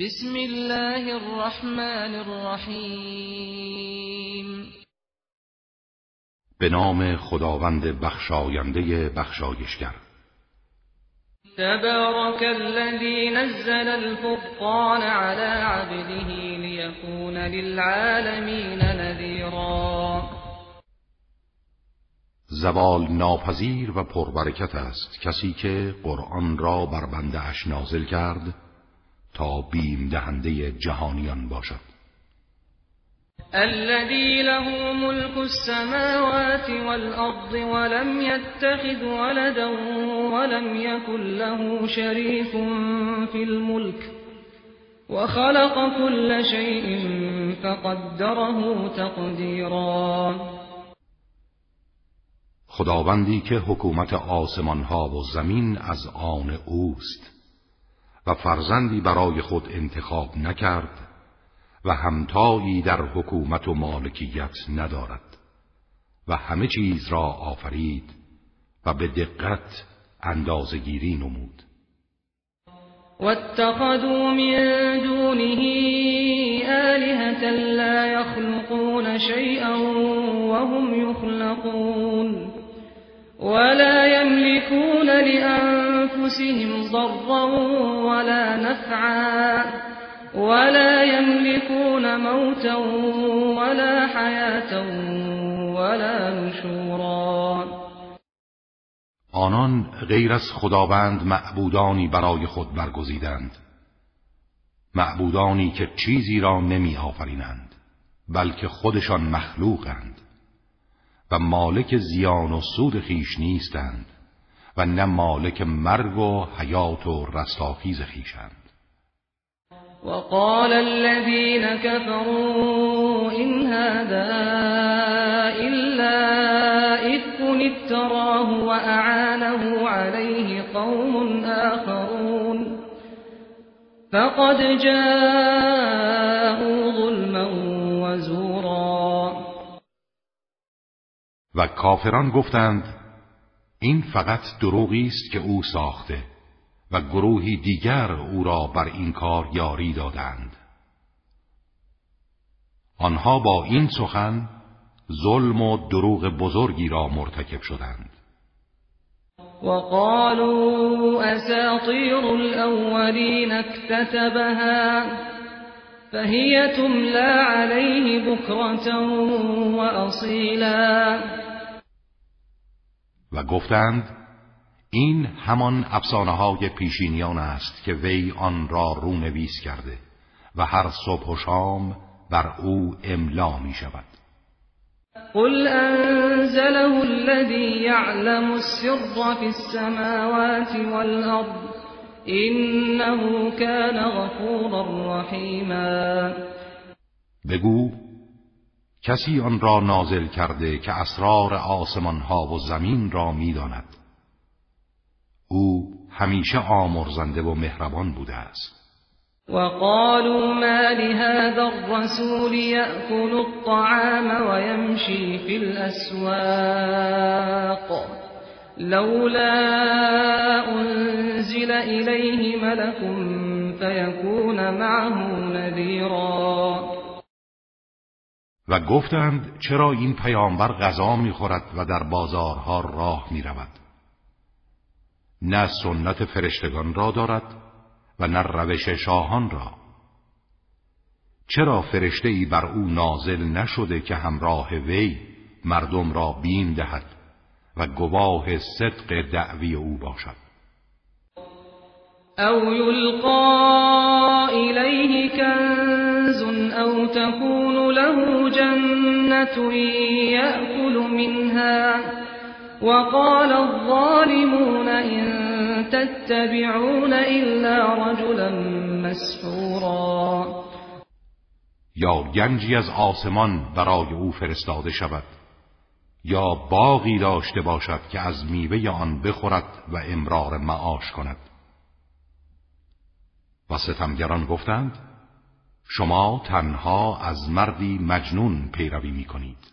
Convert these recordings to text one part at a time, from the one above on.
بسم الله الرحمن الرحیم به نام خداوند بخشاینده بخشایشگر. تبارك الذي نزل الفرقان على عبده ليكون للعالمين نذيرا زوال ناپذیر و پربرکت است. کسی که قرآن را بر بنده اش نازل کرد تا بیم دهنده جهانیان باشد. الذي له ملك السماوات والأرض ولم يتخذ ولدا ولم يكن له شريك في الملك وخلق كل شيء فقدره تقديرا. خداوندی که حکومت آسمان ها و زمین از آن اوست. فرزندی برای خود انتخاب نکرد و همتایی در حکومت و مالکیت ندارد و همه چیز را آفرید و به دقت اندازگیری نمود. واتخذوا من دونه آلهة لا يخلقون شيئا وهم يخلقون ولا يملكون لأنفسهم ضرا ولا نفعا ولا يملكون موتا ولا حياة ولا نشورا. آنان غیر از خداوند معبودانی برای خود برگزیدند معبودانی که چیزی را نمی آفرینند بلکه خودشان مخلوقند و مالک زیان و سود خیش نیستند. و نه مالک مرگ و حیات و رستاخیز خیشند وقال الذين كفروا إن هذا إلا إفك افتراه وأعانه عليه قوم آخرون. فقد جاءوا ظلما وزورا. و کافران گفتند این فقط دروغی است که او ساخته و گروهی دیگر او را بر این کار یاری دادند. آنها با این سخن ظلم و دروغ بزرگی را مرتکب شدند. وقالوا اساطیر الاولین اكتتبها فهي تملا عليه بكرة وأصيلا. و گفتند این همان افسانه های پیشینیان است که وی آن را رونویس کرده و هر صبح و شام بر او املا می شود قل انزله الذي يعلم السر في السماوات والأرض إنه كان غفورا رحیما. بگو کسی آن را نازل کرده که اسرار آسمان ها و زمین را می‌داند. او همیشه آمرزنده و مهربان بوده است. وقالوا ما لهذا الرسول يأكل الطعام ويمشي في الأسواق. لولا أنزل إليه ملك فيكون معه نذيرا. و گفتند چرا این پیامبر غذا می‌خورد و در بازارها راه می‌رود. نه سنت فرشتگان را دارد و نه روش شاهان را. چرا فرشته ای بر او نازل نشده که همراه وی مردم را بیم دهد و گواه صدق دعوی او باشد؟ او یلقا الیه کنز او تكون له جنت یأکل منها. وقال الظالمون إن تتبعون إلا رجلا مسحورا. یا گنجی از آسمان برای او فرستاده شود یا باغی داشته باشد که از میوه آن بخورد و امرار معاش کند. و ستمگران گفتند شما تنها از مردی مجنون پیروی می کنید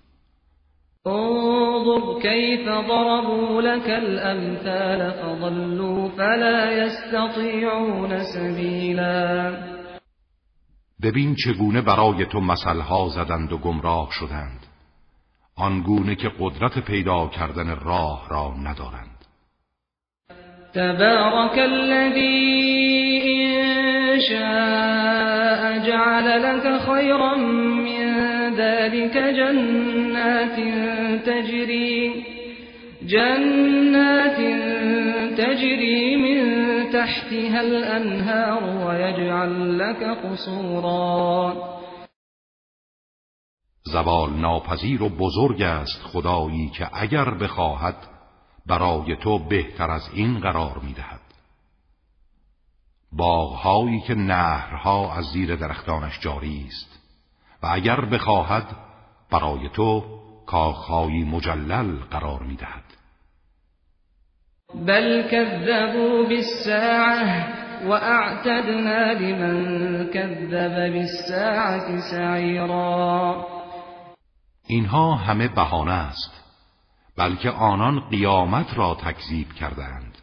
انظر كيف ضربوا لك الأمثال فضلوا فلا يستطيعون سبيلا ببین چگونه برای تو مثلها زدند و گمراه شدند. آنگونه که قدرت پیدا کردن راه را ندارند. تبارك الذي إن شاء جعل لك خيرا من ذلك جنات تجري جنات تجري من تحتها الأنهار ويجعل لك قصورا. زوال ناپذیر و بزرگ است خدایی که اگر بخواهد برای تو بهتر از این قرار می‌دهد. باغهایی که نهرها از زیر درختانش جاری است. و اگر بخواهد برای تو کاخهایی مجلل قرار می‌دهد. بل كذبوا بالساعة وأعتدنا لمن كذب بالساعة سعيرا اینها همه بهانه است بلکه آنان قیامت را تکذیب کردند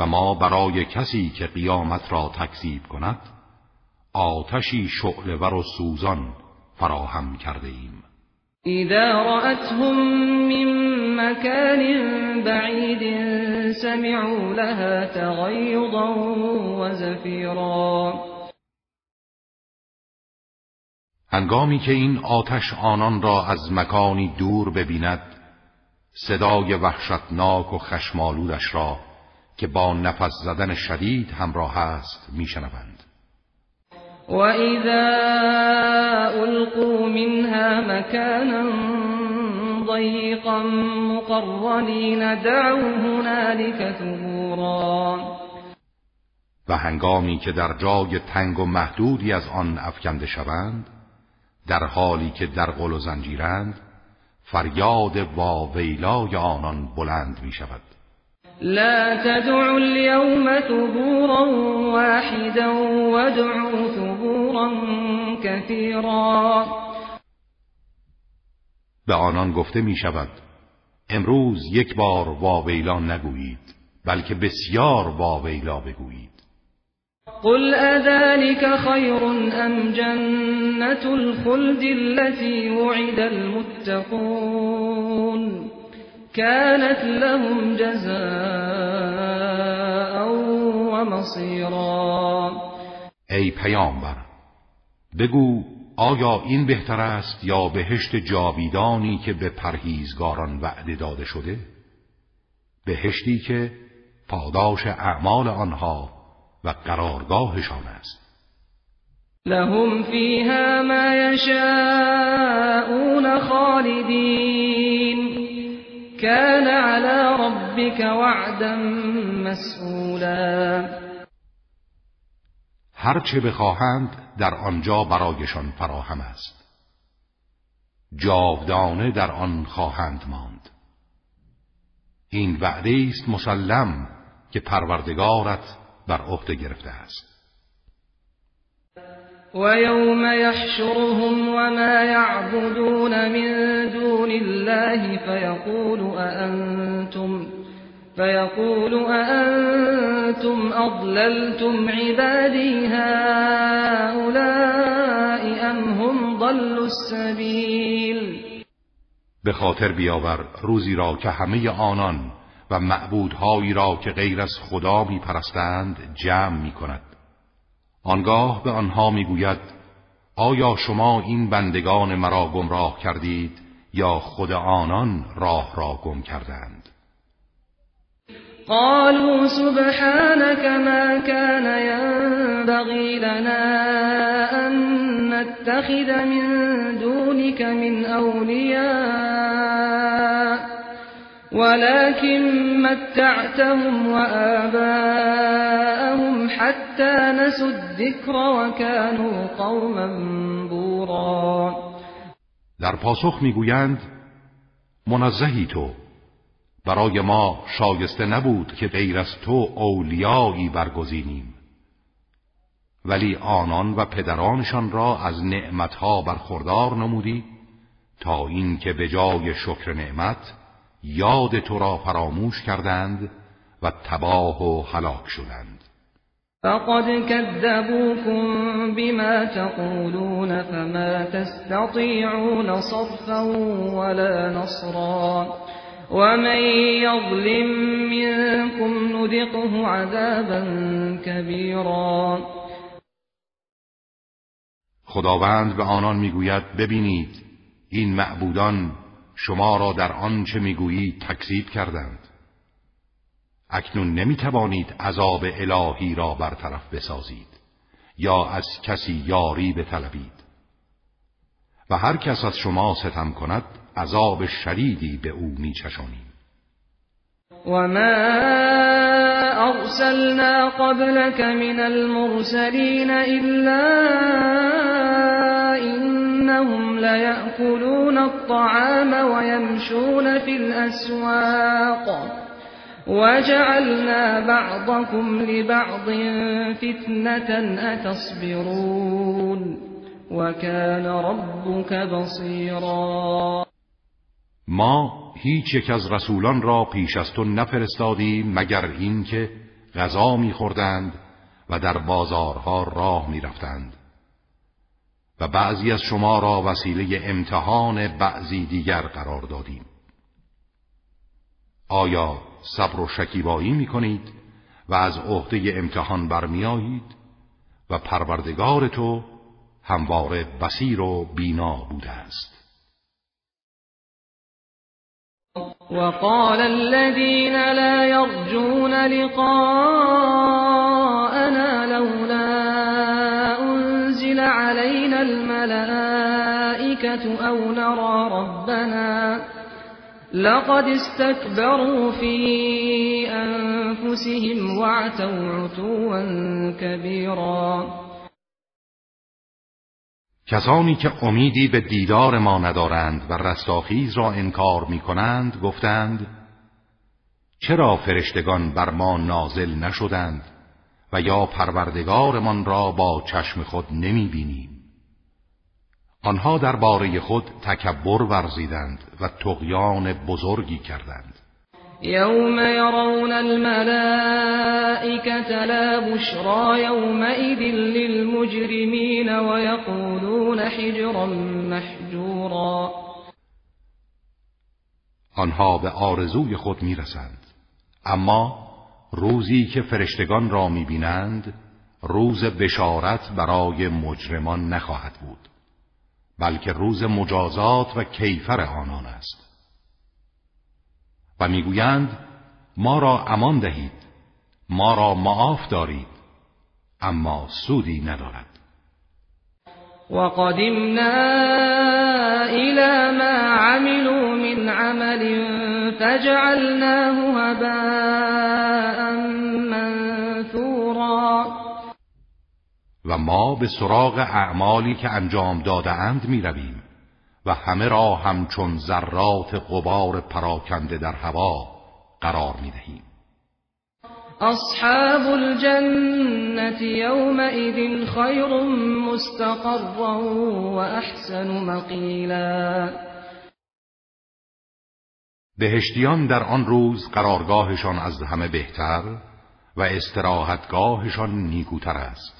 و ما برای کسی که قیامت را تکذیب کند آتشی شعلور و سوزان فراهم کرده ایم. اذا رأتهم من مكان بعید سمعوا لها تغیضا وزفیرا هنگامی که این آتش آنان را از مکانی دور ببیند صدای وحشتناک و خشمالودش را که با نفس زدن شدید همراه است میشنوند. وَإِذَا أُلْقُوا مِنْهَا مَكَانًا ضَيِّقًا مُقَرَّنِينَ دَعَوْا هُنَالِكَ ثُبُورًا. و هنگامی که در جای تنگ و محدودی از آن افکنده شوند در حالی که در قل و زنجیرند فریاد واویلای آنان بلند می شود لا تدعوا اليوم ثبورا واحدا وادعوا ثبورا كثيرا. به آنان گفته می شود امروز یک بار واویلا نگویید بلکه بسیار واویلا بگویید. قل اذلك خير ام جنة الخلد التي وعد المتقون؟ كانت لهم جزاء و مصیرا ای پیامبر بگو آیا این بهتر است یا بهشت جاویدانی که به پرهیزگاران وعده داده شده؟ بهشتی که پاداش اعمال آنها و قرارگاهشان است. لهم فیها ما یشاءون خالدین. كان على ربك وعدا مسئولا هر چه بخواهند در آنجا برایشان فراهم است. جاودانه در آن خواهند ماند. این وعده است مسلم که پروردگارت بر عهده گرفته است. ويوم يحشرهم وما يعبدون من دون الله فيقول أأنتم فيقول أأنتم أضللتم عبادي هؤلاء أم هم ضلوا السبيل؟ به خاطر بیاور روزی را که همه آنان و معبودهایی را که غیر از خدا می پرستند جمع می آنگاه به آنها می‌گوید آیا شما این بندگان مرا گمراه کردید یا خود آنان راه را گم کردند؟ قالوا سبحانك ما كان ينبغي لنا أن نتخذ من دونك من أولياء ولكن متعتهم وآباءهم حتى نسوا الذكر وكانوا قوما بورا. در پاسخ می‌گویند منزهی تو. برای ما شایسته نبود که غیر از تو اولیایی برگزینیم. ولی آنان و پدرانشان را از نعمتها برخوردار نمودی تا اینکه به جای شکر نعمت یاد تو را فراموش کردند و تباه و هلاک شدند. فقد كذبوكم بما تقولون فما تستطيعون صرفا ولا نصرا. ومن يظلم منكم نذقه عذابا كبيرا. خداوند به آنان می‌گوید ببینید این معبودان شما را در آنچه می‌گویید تکذیب کردند. اکنون نمی‌توانید عذاب الهی را برطرف بسازید یا از کسی یاری بطلبید. و هر کس از شما ستم کند عذاب شدیدی به او میچشانیم. وما أرسلنا قبلك من المرسلين إلا إنهم ليأكلون الطعام ويمشون في الأسواق وجعلنا بعضكم لبعض فتنة أتصبرون وكان ربك بصيرا ما هیچ یک از رسولان را پیش از تو نفرستادیم مگر اینکه غذا میخوردند و در بازارها راه می‌رفتند. و بعضی از شما را وسیله امتحان بعضی دیگر قرار دادیم. آیا صبر و شکیبایی می کنید و از عهده امتحان برمیآیید و پروردگار تو همواره بسیر و بینا بوده است؟ وقال الذين لا يرجون لقاءنا لولا أنزل علينا الملائكة أو نرى ربنا لقد استكبروا في أنفسهم وعتوا عتوا كبيرا. کسانی که امیدی به دیدار ما ندارند و رستاخیز را انکار می کنند گفتند چرا فرشتگان بر ما نازل نشدند و یا پروردگارمان را با چشم خود نمی بینیم آنها درباره خود تکبر ورزیدند و تقیان بزرگی کردند. یوم یرون الملائکة لا بشرا یومئذ للمجرمین ویقولون حجرا محجورا. آنها به آرزوی خود می‌رسند. اما روزی که فرشتگان را می‌بینند روز بشارت برای مجرمان نخواهد بود. بلکه روز مجازات و کیفر آنان است. و می‌گویند ما را امان دهید ما را معاف دارید اما سودی ندارد. وقدمنا إلى ما عملوا من عمل فجعلناه هباء و ما به سراغ اعمالی که انجام داده اند می رویم و همه را همچون ذرات غبار پراکنده در هوا قرار می دهیم اصحاب الجنة يومئذ خیر مستقرا و احسن مقیلا. بهشتیان در آن روز قرارگاهشان از همه بهتر و استراحتگاهشان نیکوتر است.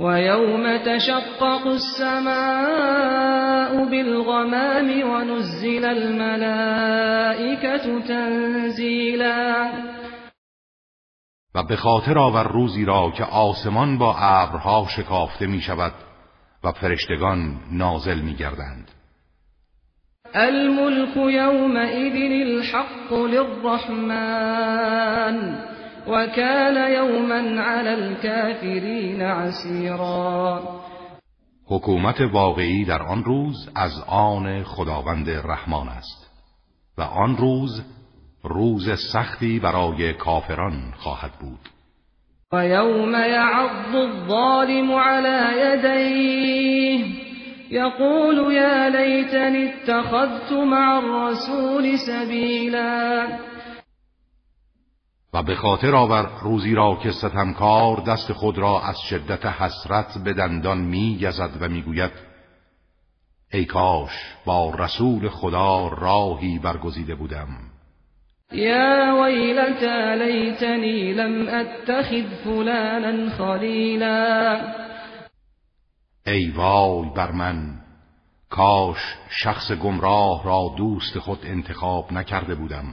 ويوم تشقق السماء بالغمام ونزل الملائكة تنزیلا و به خاطر آور روزی را که آسمان با ابرها شکافته می شود و فرشتگان نازل می گردند الملك يومئذ الحق للرحمن. وكان يوما على الكافرين عسيرا. حکومت واقعی در آن روز از آن خداوند رحمان است و آن روز روز سختی برای کافران خواهد بود. و یوم یعض الظالم على یدیه. یقول یا لیتنی اتخذت مع الرسول سبیلا. و به خاطر آور روزی را که ستمکار دست خود را از شدت حسرت به دندان می گزد و می‌گوید ای کاش با رسول خدا راهی برگزیده بودم. یا ویلتا لیتنی لم اتخذ فلانا خلیلا. ای وای بر من کاش شخص گمراه را دوست خود انتخاب نکرده بودم.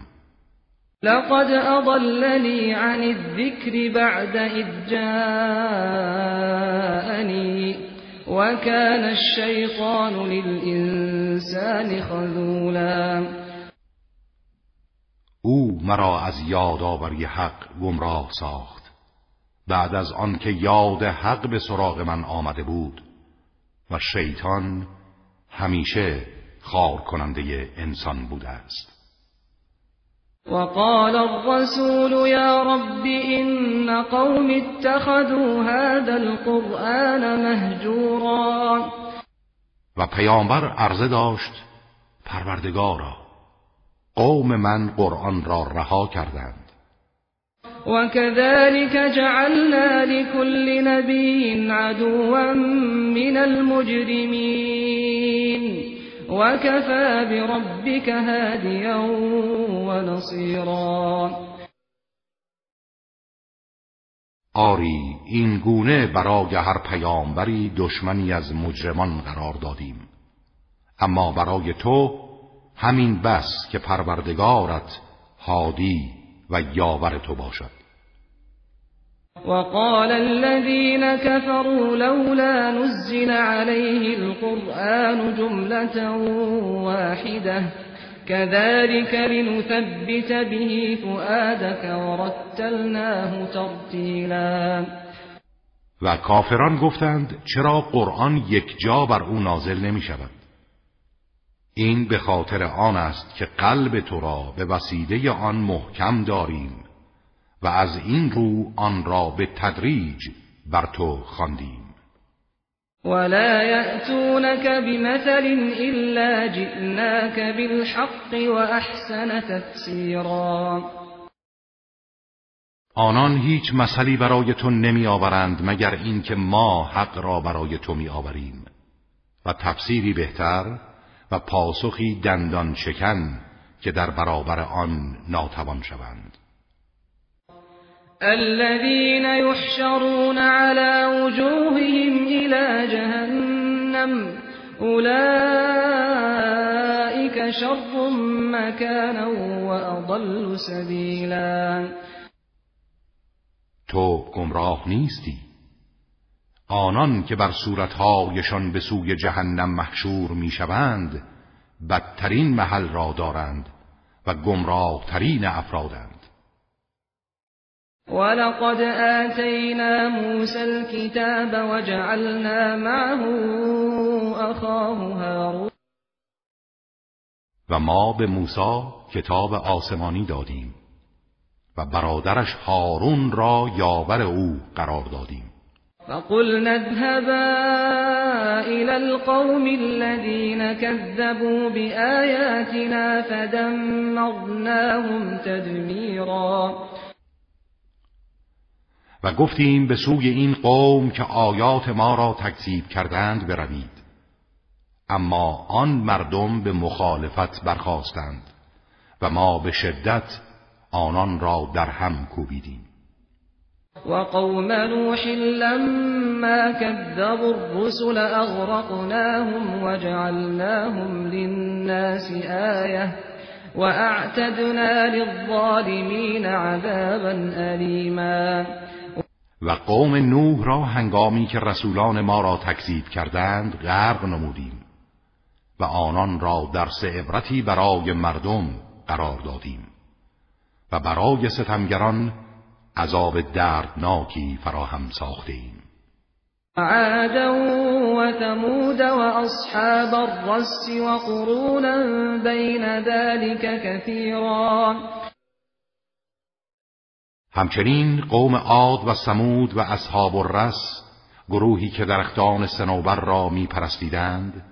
لقد اضلنی عن الذکر بعد اذ جاءنی وكان الشیطان للإنسان خذولا. او مرا از یادآوری حق گمراه ساخت. بعد از آنکه یاد حق به سراغ من آمده بود و شیطان همیشه خار کننده انسان بوده است. وقال الرسول يا رب إن قوم اتخذوا هذا القرآن مهجورا. و پیامبر عرضه داشت پروردگارا قوم من قرآن را رها کردند. وكذلك جعلنا لكل نبي عدوا من المجرمين. وكفى بربك هاديا ونصيرا. آری این گونه برای هر پیامبری دشمنی از مجرمان قرار دادیم. اما برای تو همین بس که پروردگارت هادی و یاور تو باشد. وقال الذين كفروا لولا نزل عليه القرآن جملة واحدة. كذلك لنثبت به فؤادك ورتلناه ترتیلا و کافران گفتند چرا قرآن یک جا بر او نازل نمی شود؟ این به خاطر آن است که قلب تو را به وسیله آن محکم داریم. و از این رو آن را به تدریج بر تو خواندیم. ولا يأتونك بمثل إلا جئناك بالحق وأحسن تفسیرا آنان هیچ مثلی برای تو نمی آورند مگر اینکه ما حق را برای تو می آوریم و تفسیری بهتر و پاسخی دندان شکن که در برابر آن ناتوان شوند. الذين يحشرون على وجوههم إلى جهنم أولئك شر مكانا وأضل سبيلا. تو گمراه نیستی. آنان که بر صورتهایشان به سوی جهنم محشور می‌شوند بدترین محل را دارند و گمراه ترین افرادند. ولقد آتينا موسى الكتاب وجعلنا معه أخاه هارون. و ما به موسی کتاب آسمانی دادیم و برادرش هارون را یاور او قرار دادیم. فقلنا اذهبا إلى القوم الذين كذبوا بآياتنا فدمرناهم تدمیرا و گفتیم به سوی این قوم که آیات ما را تکذیب کردند بروید. اما آن مردم به مخالفت برخواستند و ما به شدت آنان را در هم کوبیدیم. وقوم نوح لما كذبوا الرسل أغرقناهم وجعلناهم للناس آية وأعتدنا للظالمين عذابا أليما و قوم نوح را هنگامی که رسولان ما را تکذیب کردند غرق نمودیم و آنان را درس عبرتی برای مردم قرار دادیم و برای ستمگران عذاب دردناکی فراهم ساخته ایم عادا و اصحاب الرس و قرونا بین ذلك كثيرا همچنین قوم عاد و سمود و اصحاب الرس گروهی که درختان سنوبر را می پرستیدند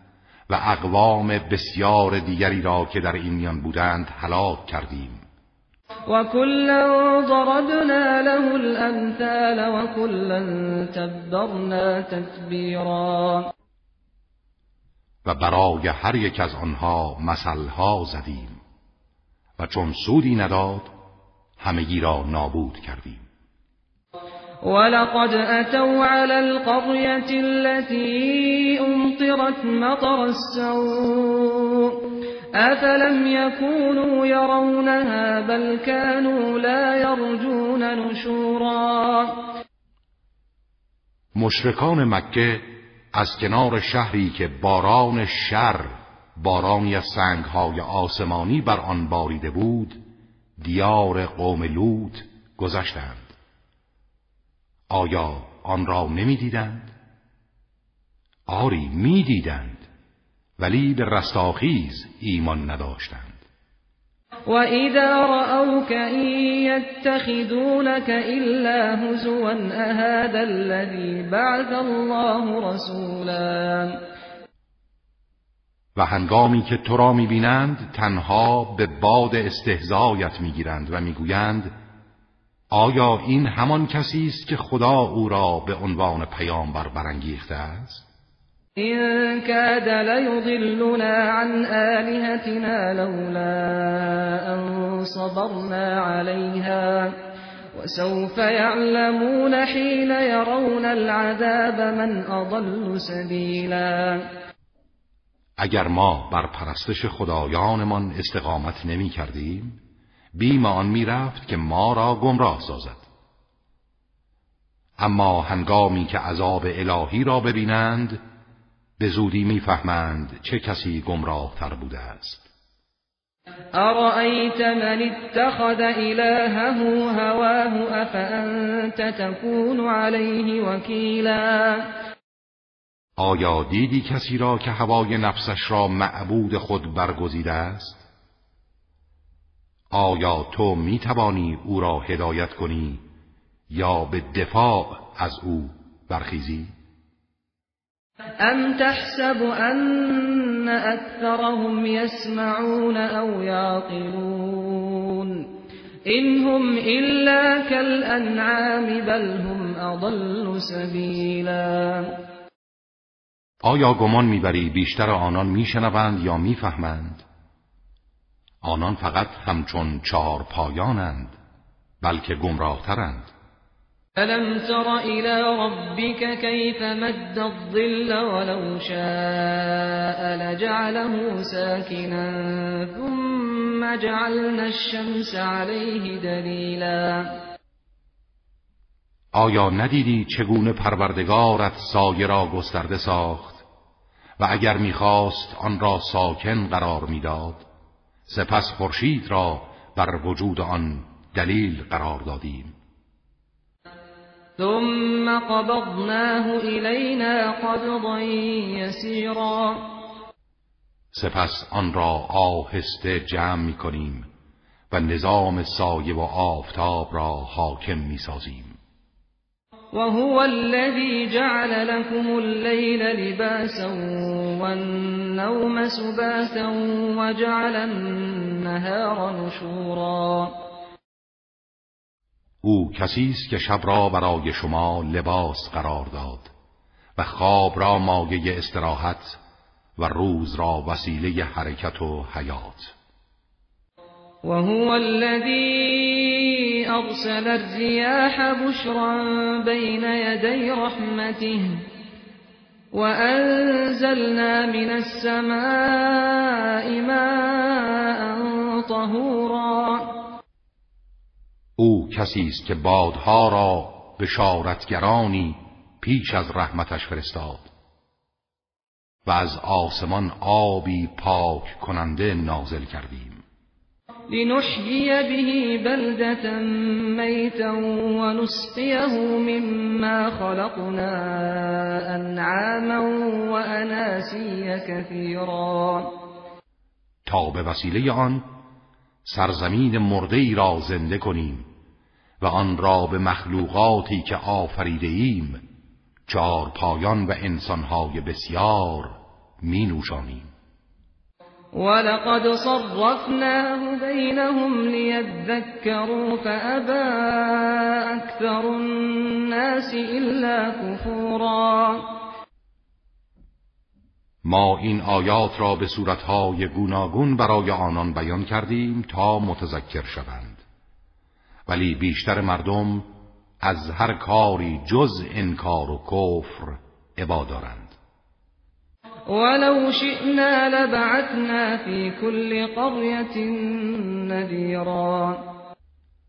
و اقوام بسیار دیگری را که در این میان بودند هلاک کردیم. وكلا ضربنا له الأمثال وكلا تبرنا تتبیرا و برای هر یک از آنها مثلها زدیم. و چون سودی نداد همگی را نابود کردیم. ولقد أتوا على القرية التي أمطرت مطر السوء. أفلم يكونوا يرونها بل كانوا لا يرجون نشورا. مشرکان مکه از کنار شهری که باران شر بارانی از سنگهای آسمانی بر آن باریده بود دیار قوم لوط گذشتند آیا آن را نمی‌دیدند؟ آری می‌دیدند ولی به رستاخیز ایمان نداشتند و اذا رأوك يتخذونك الا هزوا اهذا الذي بعث الله رسولا و هنگامی که تو را می‌بینند تنها به باد استهزایت می‌گیرند و می‌گویند آیا این همان کسی است که خدا او را به عنوان پیامبر برانگیخته است؟ این کاد لیضلنا عن آلهتنا لولا ان صبرنا عليها وسوف يعلمون حين يرون العذاب من اضل سبیلا. اگر ما بر پرستش خدایانمان استقامت نمی کردیم بیم آن می‌رفت که ما را گمراه سازد. اما هنگامی که عذاب الهی را ببینند به زودی می‌فهمند چه کسی گمراه تر بوده است. ارأیت من اتخذ الهه هواه افانت تكون علیه وکیلا آیا دیدی کسی را که هوای نفسش را معبود خود برگزیده است آیا تو می توانی او را هدایت کنی یا به دفاع از او برخیزی؟ ام تحسب ان اکثرهم یسمعون او یعقلون این هم الا كالانعام بل هم اضل سبیلا آیا گمان می‌بری بیشتر آنان میشنوند یا می‌فهمند؟ آنان فقط همچون چهار پایانند بلکه گمراهترند. ألم تر إلى ربك كيف مد الظل ولو شاء لجعله ساكنا ثم جعلنا الشمس عليه دلیلا آیا ندیدی چگونه پروردگارت سایه را گسترده ساخت؟ و اگر می‌خواست آن را ساکن قرار می‌داد سپس خورشید را بر وجود آن دلیل قرار دادیم. ثم قبضناه الینا قبضا یسیرا سپس آن را آهسته جمع می کنیم و نظام سایه و آفتاب را حاکم می سازیم وهو الذي جعل لكم الليل لباسا والنوم سباتا وجعل النهار نشورا. او کسی است که شب را برای شما لباس قرار داد و خواب را مایه استراحت و روز را وسیله حرکت و حیات. وهو الذي أرسل الرياح بشرا بين يدي رحمته وأنزلنا من السماء ماء طهورا. او کسی است که بادها را بشارتگرانی پیش از رحمتش فرستاد و از آسمان آبی پاک کننده نازل کردیم. لنحيي به بلدة ميتا ونسقيه مما خلقنا انعاما واناسيا كثيرا. تا به وسیله آن سرزمین مرده ای را زنده کنیم و آن را به مخلوقاتی که آفریده ایم چار پایان و انسانهای بسیار می نوشانیم ولقد صرفناه بينهم ليذكروا فأبى أكثر الناس إلا كفورا. ما این آیات را به صورتهای گوناگون برای آنان بیان کردیم تا متذکر شوند. ولی بیشتر مردم از هر کاری جز انکار و کفر عبا دارند. ولو شئنا لبعثنا في كل قرية نذيرا.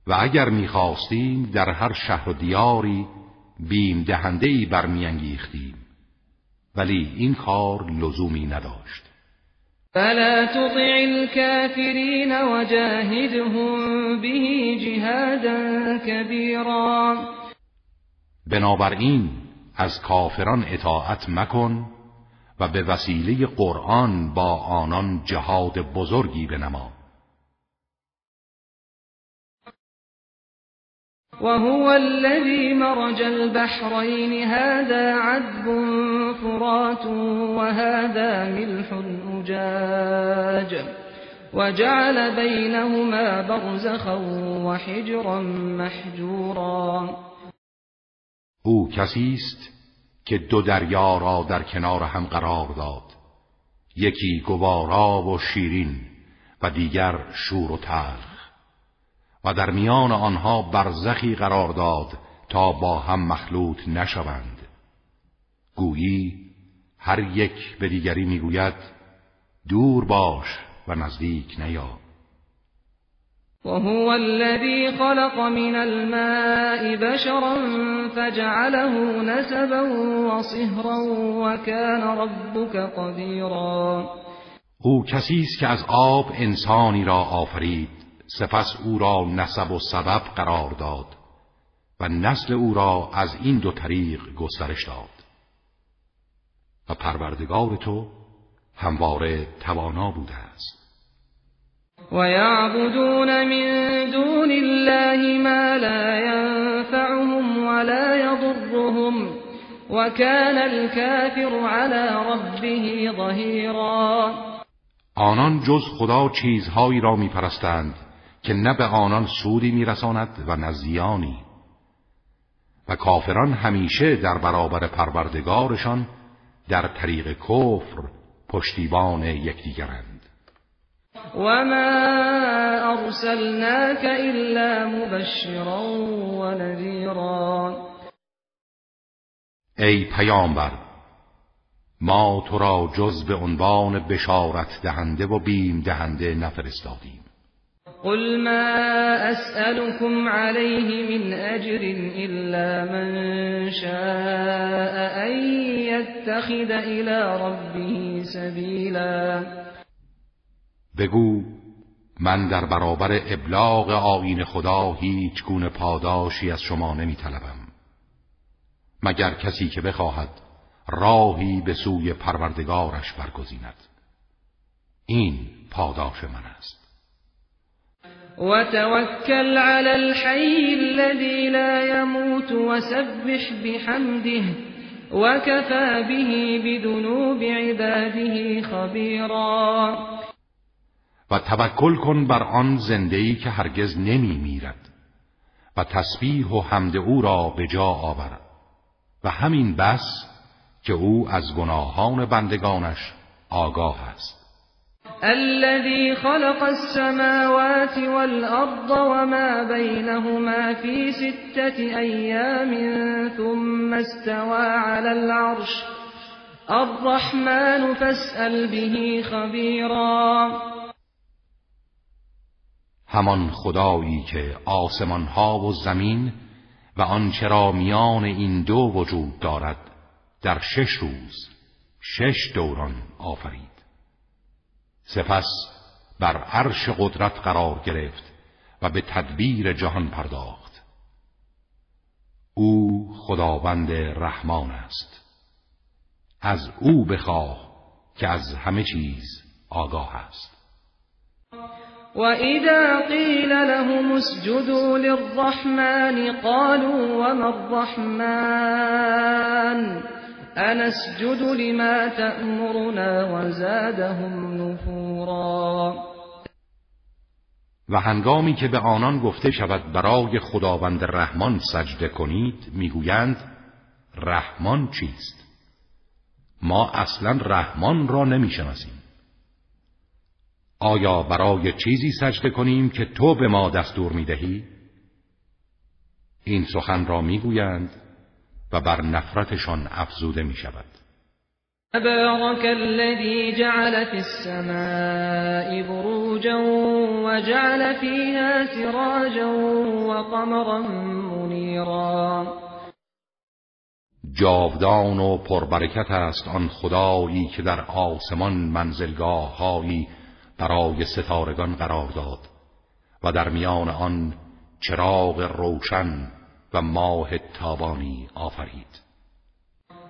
و اگر می‌خواستیم در هر شهر و دیاری بیم دهندهی برمیانگیختیم. ولی این کار لزومی نداشت. فلا تطع الكافرین وجاهدهم به جهادا كبيرا بنابراین از کافران اطاعت مکن و به وسیله قرآن با آنان جهاد بزرگی بنما. وهو الذي مرج البحرين هذا عذب فرات وهذا ملح أجاج. وجعل بينهما برزخا وحجرا محجورا. او کسی است که دو دریا را در کنار هم قرار داد. یکی گوارا و شیرین و دیگر شور و تلخ. و در میان آنها برزخی قرار داد تا با هم مخلوط نشوند. گویی هر یک به دیگری می‌گوید دور باش و نزدیک نیا وهو الذي خلق من الماء بشرا فجعله نسبا وصهرا وكان ربك قديرا. او کسی است که از آب انسانی را آفرید سپس او را نسب و سبب قرار داد و نسل او را از این دو طریق گسترش داد. و پروردگار تو همواره توانا بوده است. و یعبدون من دون الله ما لا ينفعهم ولا يضرهم وكان الكافر على ربه ظهيرا. آنان جز خدا چیزهایی را میپرستند که نه به آنان سودی میرساند و نه زیانی. و کافران همیشه در برابر پروردگارشان در طریق کفر پشتیبان یکدیگرند. و ما ارسلناک الا مبشرا و نذیرا ای پیامبر ما تو را جز به عنوان بشارت دهنده و بیم دهنده نفرستادیم. قل ما أسألكم عليه من أجر إلا من شاء أن يتخذ إلى ربه سبيلا. بگو من در برابر ابلاغ آین خدا هیچ گونه پاداشی از شما نمی طلبم. مگر کسی که بخواهد راهی به سوی پروردگارش برگزیند. این پاداش من است. وتوكل على الحي الذي لا يموت وسبح بحمده وكفى به بذنوب عباده خبيرا و توکل کن بر آن زندهی که هرگز نمی میرد و تسبیح و حمد او را به جا آورد و همین بس که او از گناهان بندگانش آگاه است. الذي خلق السماوات والأرض وما بينهما في ستة أيام ثم استوى على العرش. الرحمن فاسأل به خبيرا. همان خدایی که آسمان ها و زمین و آنچه را میان این دو وجود دارد در شش روز شش دوران آفرید. سپس بر عرش قدرت قرار گرفت و به تدبیر جهان پرداخت. او خداوند رحمان است. از او بخواه که از همه چیز آگاه است. اذا قیل لهم اسجدوا للرحمن قالوا وما الرحمن انسجد لما تأمرنا وزادهم نفورا و هنگامی که به آنان گفته شود برای خداوند رحمان سجده کنید می‌گویند رحمان چیست؟ ما اصلا رحمان را نمی‌شناسیم. آیا برای چیزی سجده کنیم که تو به ما دستور می‌دهی؟ این سخن را می‌گویند و بر نفرتشان افزوده می شود. تبارك الذي جعل في السماء بروجا وجعل فيها سراجا وقمرا منيرا جاودان و پربرکت است آن خدایی که در آسمان منزلگاه هایی برای ستارگان قرار داد و در میان آن چراغ روشن و ماه تابانی آفرید.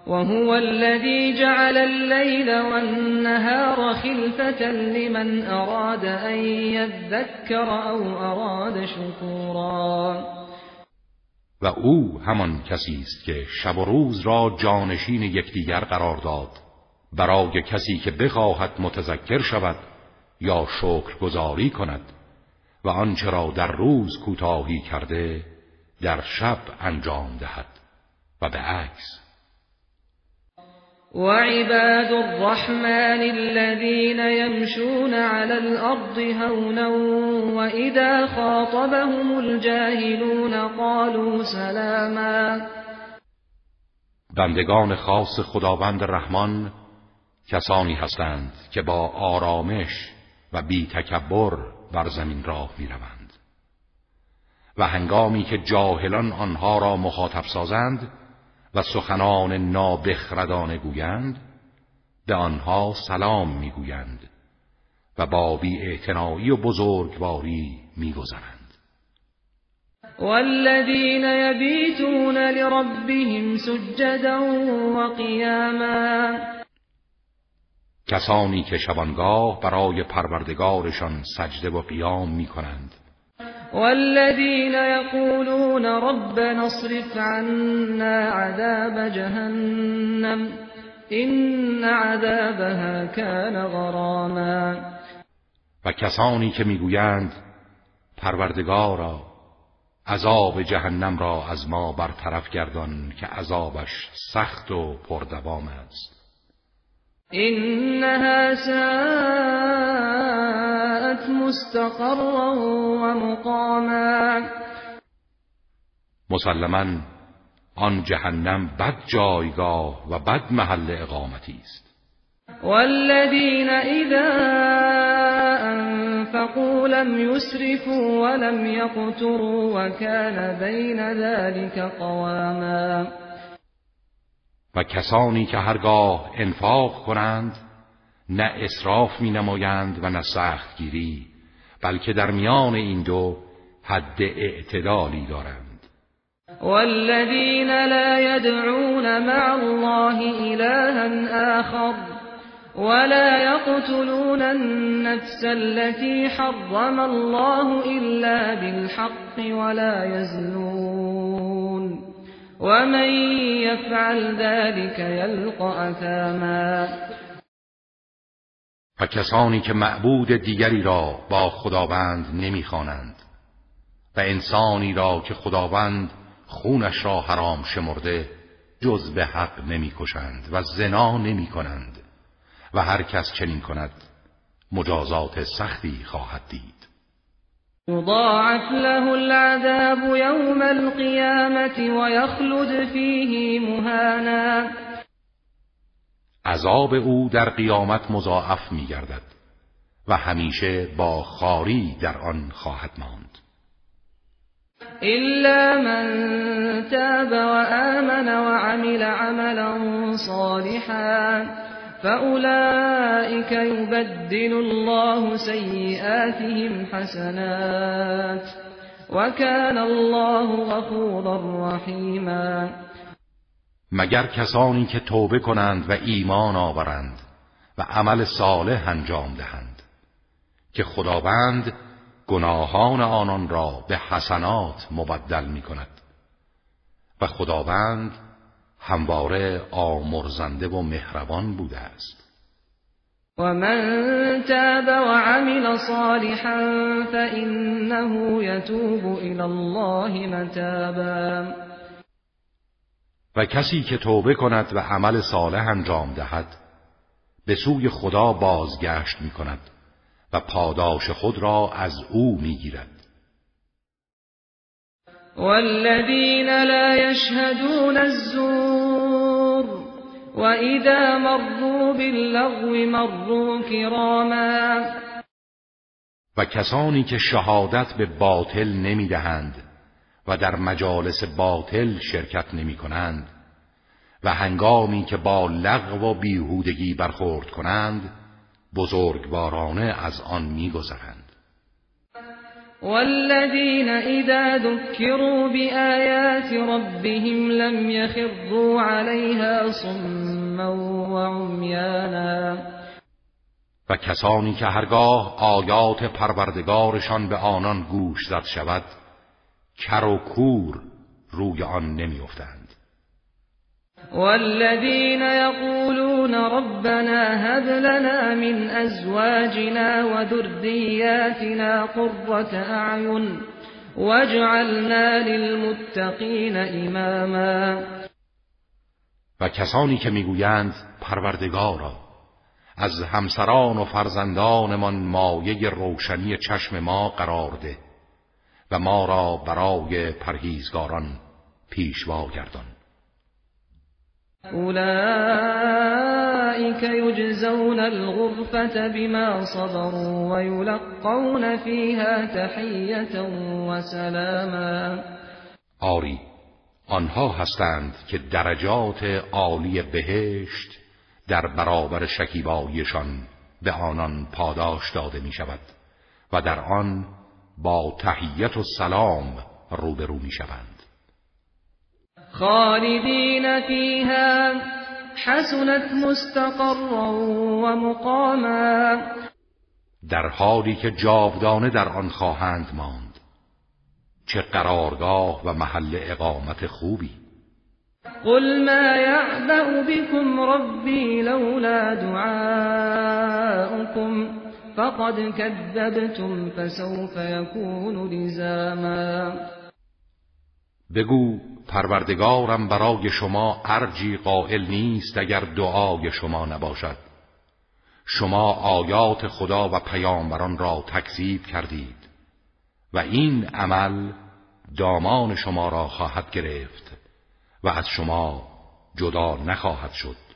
وهو الذي جعل الليل والنهار خلفة لمن أراد أن يذكر أو أراد شكورا و او همان کسی است که شب و روز را جانشین یکدیگر قرار داد برای کسی که بخواهد متذکر شود یا شکرگزاری کند و آنچه را در روز کوتاهی کرده در شب انجام دهد و به عکس. وعباد الرحمن الذين يمشون على الأرض هونا وإذا خاطبهم الجاهلون قالوا سلاما. بندگان خاص خداوند رحمان کسانی هستند که با آرامش و بی تکبر بر زمین راه می روند. و هنگامی که جاهلان آنها را مخاطب سازند و سخنان نابخردانه گویند به آنها سلام می‌گویند و با بی و بزرگواری میگذرند والذین یبیتون لربهم سجدا وقیاما کسانی که شبانگاه برای پروردگارشان سجده و قیام می کنند والذين يقولون ربنا اصرف عنا عذاب جهنم إن عذابها كان غراما. و کسانی که می‌گویند پروردگارا عذاب جهنم را از ما برطرف گردان که عذابش سخت و پردوام است. إنها ساءت مستقرا ومقاما. مسلما آن جهنم بد جایگاه و بد محل اقامتی است. والذین اذا انفقوا لم يسرفوا ولم يقتروا وكان بين ذلك قواما. و کسانی که هرگاه انفاق کنند نه اصراف می نمایند و نه سختگیری بلکه در میان این دو حد اعتدالی دارند. والذین لا يدعون مع الله إلها آخر ولا يقتلون النفس التي حرم الله إلا بالحق ولا يزنون ومن يفعل ذلك يلقى اثاما و کسانی که معبود دیگری را با خداوند نمی‌خوانند و انسانی را که خداوند خونش را حرام شمرده جز به حق نمی‌کشند و زنا نمی کنند و هر کس چنین کند مجازات سختی خواهد دید. يضاعف له العذاب يوم القيامة ويخلد فيه مهانا. عذاب او در قیامت مضاعف می گردد و همیشه با خاری در آن خواهد ماند. إلا من تاب وآمن وعمل عملا صالحا. فأولئك يبدل الله سيئاتهم حسنات وكان الله غفورا رحیما مگر کسانی که توبه کنند و ایمان آورند و عمل صالح انجام دهند که خداوند گناهان آنان را به حسنات مبدل می کند و خداوند همواره آمرزنده و مهربان بوده است. و من تاب وعمل صالحا فإنه يتوب إلى الله متابا. و کسی که توبه کند و عمل صالح انجام دهد به سوی خدا بازگشت می کند و پاداش خود را از او می گیرد والذین لا يشهدون الزور وإذا مروا باللغو مروا كراما. و کسانی که شهادت به باطل نمی دهند و در مجالس باطل شرکت نمی کنند و هنگامی که با لغو و بیهودگی برخورد کنند بزرگوارانه از آن میگذرند. والذین اذا ذکروا بآیات ربهم لم يخروا عليها صما وعميانا. و کسانی که هرگاه آیات پروردگارشان به آنان گوش زد شود کر و کور روی آن نمیافتند. والذين يقولون ربنا هب لنا من أزواجنا وذرياتنا قرة أعين واجعلنا للمتقین اماما و کسانی که می‌گویند پروردگارا از همسران و فرزندانمان مایه روشنی چشم ما قرار ده و ما را برای پرهیزگاران پیشوا گردان. أولئك يجزون الغرفة بما صبروا ويلقون فيها تحية وسلاما. آری آنها هستند که درجات عالی بهشت در برابر شکیبایشان به آنان پاداش داده می شود و در آن با تحیت و سلام روبرو می شوند خالدین فیها حسنت مستقرا و مقاما در حالی که جاودانه در آن خواهند ماند. چه قرارگاه و محل اقامت خوبی. قل ما يعبأ بكم ربي لولا دعاؤكم فقد كذبتم فسوف يكون لزاما. بگو پروردگارم برای شما ارجی قائل نیست اگر دعای شما نباشد. شما آیات خدا و پیامبران را تکذیب کردید و این عمل دامان شما را خواهد گرفت و از شما جدا نخواهد شد.